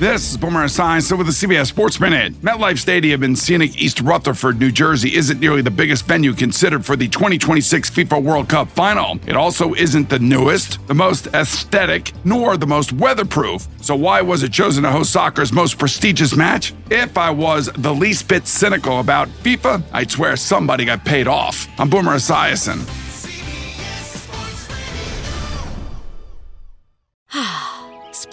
This is Boomer Esiason with the CBS Sports Minute. MetLife Stadium in scenic East Rutherford, New Jersey, isn't nearly the biggest venue considered for the 2026 FIFA World Cup final. It also isn't the newest, the most aesthetic, nor the most weatherproof. So why was it chosen to host soccer's most prestigious match? If I was the least bit cynical about FIFA, I'd swear somebody got paid off. I'm Boomer Esiason.